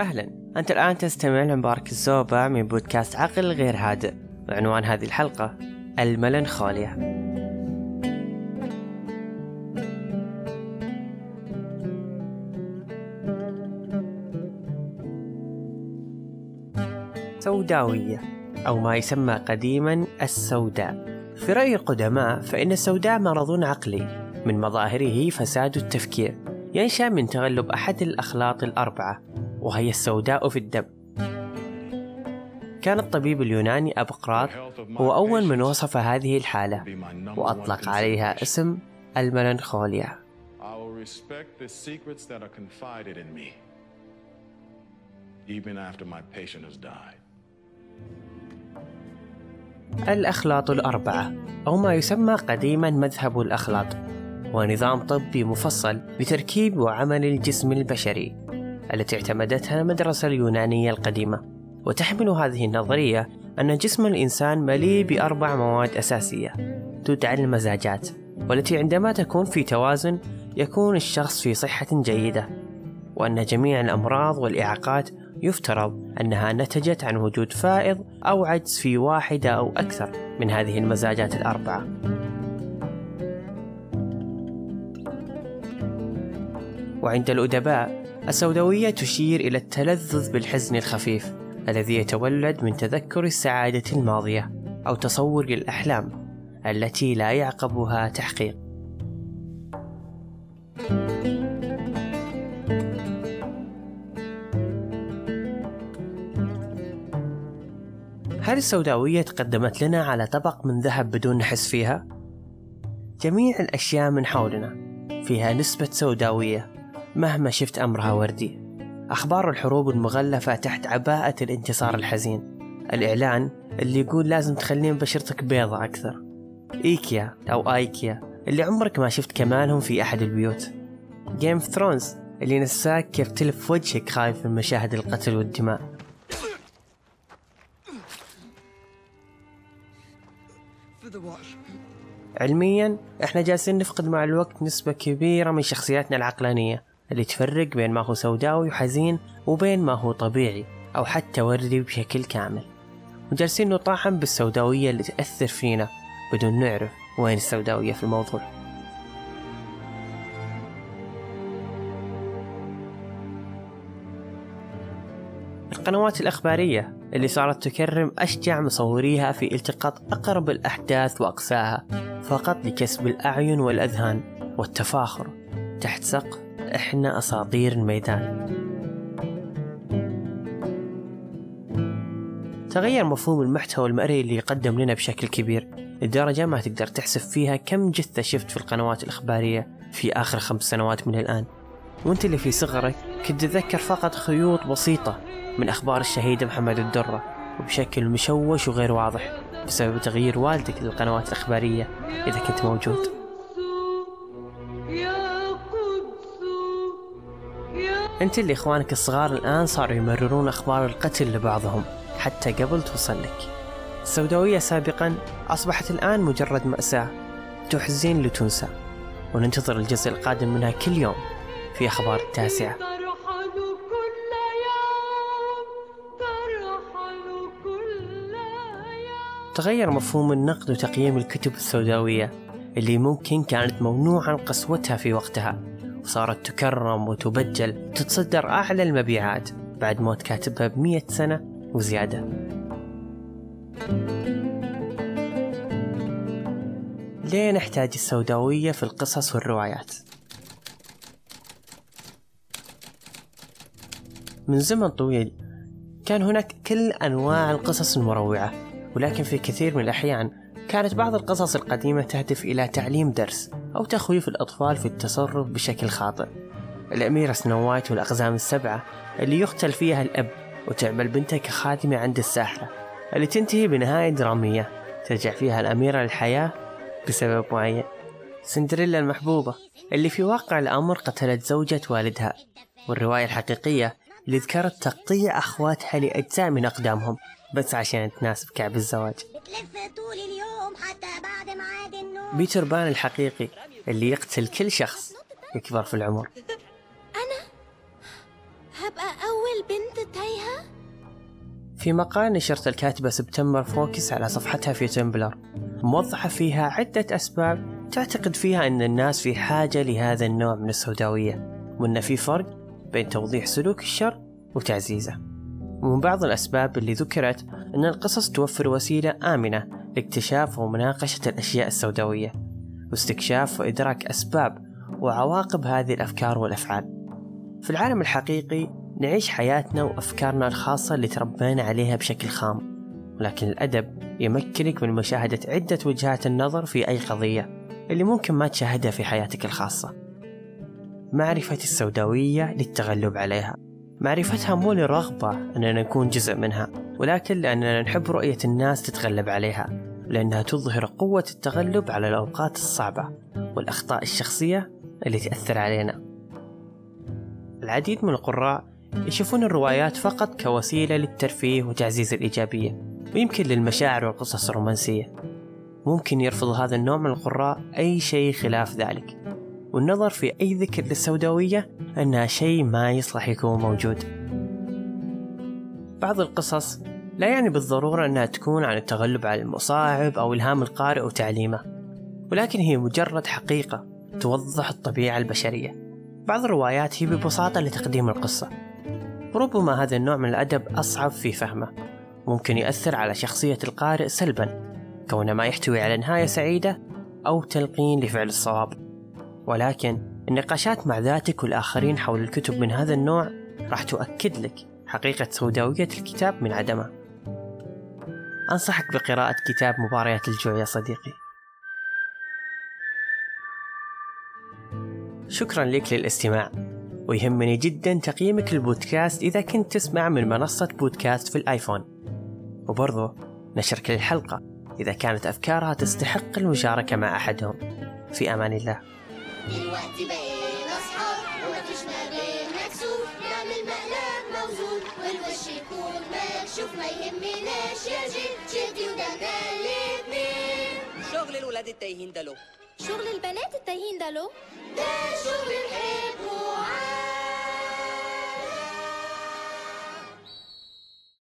أهلا. أنت الآن تستمع لمبارك الزوبة من بودكاست عقل غير هادئ وعنوان هذه الحلقة الملنخوليا. سوداوية أو ما يسمى قديما السوداء. في رأي القدماء فإن السوداء مرض عقلي. من مظاهره فساد التفكير. ينشأ من تغلب أحد الأخلاط الأربعة. وهي السوداء في الدم. كان الطبيب اليوناني أبقراط هو أول من وصف هذه الحالة وأطلق عليها اسم died. الأخلاط الأربعة أو ما يسمى قديما مذهب الأخلاط هو نظام طبي مفصل لتركيب وعمل الجسم البشري. التي اعتمدتها المدرسة اليونانية القديمة وتحمل هذه النظرية أن جسم الإنسان مليء بأربع مواد أساسية تدعى المزاجات والتي عندما تكون في توازن يكون الشخص في صحة جيدة وأن جميع الأمراض والإعاقات يفترض أنها نتجت عن وجود فائض أو عجز في واحدة أو أكثر من هذه المزاجات الأربعة. وعند الأدباء السوداوية تشير إلى التلذذ بالحزن الخفيف الذي يتولد من تذكر السعادة الماضية أو تصور الأحلام التي لا يعقبها تحقيق. هل السوداوية تقدمت لنا على طبق من ذهب بدون نحس فيها؟ جميع الأشياء من حولنا فيها نسبة سوداوية مهما شفت أمرها وردي. أخبار الحروب المغلفة تحت عباءة الانتصار الحزين. الإعلان اللي يقول لازم تخلين بشرتك بيضة أكثر. إيكيا أو آيكيا اللي عمرك ما شفت كمالهم في أحد البيوت. جيم ثرونز اللي نساك كيف تلف وجهك خايف من مشاهد القتل والدماء. علميا إحنا جالسين نفقد مع الوقت نسبة كبيرة من شخصياتنا العقلانية. اللي تفرق بين ما هو سوداوي وحزين وبين ما هو طبيعي أو حتى وردي بشكل كامل. وجالسين نطاحن بالسوداوية اللي تأثر فينا بدون نعرف وين السوداوية في الموضوع. القنوات الأخبارية اللي صارت تكرم أشجع مصوريها في التقاط أقرب الأحداث وأقساها فقط لكسب الأعين والأذهان والتفاخر تحت سقف إحنا أساطير الميدان. تغير مفهوم المحتوى المرئي اللي يقدم لنا بشكل كبير لدرجة ما تقدر تحسب فيها كم جثة شفت في القنوات الإخبارية في آخر خمس سنوات من الآن. وأنت اللي في صغرك كنت تتذكر فقط خيوط بسيطة من أخبار الشهيد محمد الدرة وبشكل مشوش وغير واضح بسبب تغيير والدك للقنوات الإخبارية إذا كنت موجود. أنت اللي إخوانك الصغار الآن صاروا يمررون أخبار القتل لبعضهم حتى قبل توصل لك السوداوية سابقا أصبحت الآن مجرد مأساة تحزن لتنسى وننتظر الجزء القادم منها كل يوم في أخبار التاسعة. تغير مفهوم النقد وتقييم الكتب السوداوية اللي ممكن كانت ممنوعا قسوتها في وقتها. وصارت تكرم وتبجل وتتصدر أعلى المبيعات بعد موت كاتبها بمية سنة وزيادة ليه نحتاج السوداوية في القصص والروايات؟ من زمن طويل كان هناك كل أنواع القصص المروعة ولكن في كثير من الأحيان كانت بعض القصص القديمة تهدف إلى تعليم درس أو تخويف الأطفال في التصرف بشكل خاطئ. الأميرة سنوايت والأقزام السبعة اللي يقتل فيها الأب وتعمل بنته كخادمة عند الساحرة اللي تنتهي بنهاية درامية ترجع فيها الأميرة للحياة بسبب معين. سندريلا المحبوبة اللي في واقع الأمر قتلت زوجة والدها والرواية الحقيقية اللي ذكرت تقطيع أخواتها لأجزاء من أقدامهم بس عشان تناسب كعب الزجاج. بيتر بان الحقيقي اللي يقتل كل شخص يكبر في العمر. أنا هبقى أول بنت تايهة؟ في مقال نشرت الكاتبة سبتمبر فوكس على صفحتها في Tumblr موضحة فيها عدة أسباب تعتقد فيها أن الناس في حاجة لهذا النوع من السوداوية وأن في فرق بين توضيح سلوك الشر وتعزيزه. ومن بعض الأسباب اللي ذكرت أن القصص توفر وسيلة آمنة لاكتشاف ومناقشة الأشياء السوداوية. واستكشاف وإدراك أسباب وعواقب هذه الأفكار والأفعال. في العالم الحقيقي نعيش حياتنا وأفكارنا الخاصة اللي تربينا عليها بشكل خام ولكن الأدب يمكنك من مشاهدة عدة وجهات النظر في أي قضية اللي ممكن ما تشاهدها في حياتك الخاصة. معرفة السوداوية للتغلب عليها. معرفتها مو للرغبة أننا نكون جزء منها ولكن لأننا نحب رؤية الناس تتغلب عليها. لأنها تظهر قوة التغلب على الأوقات الصعبة والأخطاء الشخصية اللي تأثر علينا. العديد من القراء يشوفون الروايات فقط كوسيلة للترفيه وتعزيز الإيجابية ويمكن للمشاعر والقصص الرومانسية. ممكن يرفض هذا النوع من القراء أي شيء خلاف ذلك والنظر في أي ذكر للسوداوية أنها شيء ما يصلح يكون موجود. بعض القصص لا يعني بالضرورة أنها تكون عن التغلب على المصاعب أو إلهام القارئ وتعليمه ولكن هي مجرد حقيقة توضح الطبيعة البشرية. بعض الروايات هي ببساطة لتقديم القصة. ربما هذا النوع من الأدب أصعب في فهمه. ممكن يأثر على شخصية القارئ سلبا كونه ما يحتوي على نهاية سعيدة أو تلقين لفعل الصواب. ولكن النقاشات مع ذاتك والآخرين حول الكتب من هذا النوع راح تؤكد لك حقيقة سوداوية الكتاب من عدمه. أنصحك بقراءة كتاب مباريات الجوع يا صديقي. شكرا لك للاستماع. ويهمني جدا تقييمك للبودكاست إذا كنت تسمع من منصة بودكاست في الآيفون. وبرضو نشرك للحلقة إذا كانت أفكارها تستحق المشاركة مع أحدهم. في أمان الله. ومفيش ما ما يهمناش يا جيل. شغل الولاد التايهين ده له شغل البنات التايهين ده له ده شغل نحبه عاد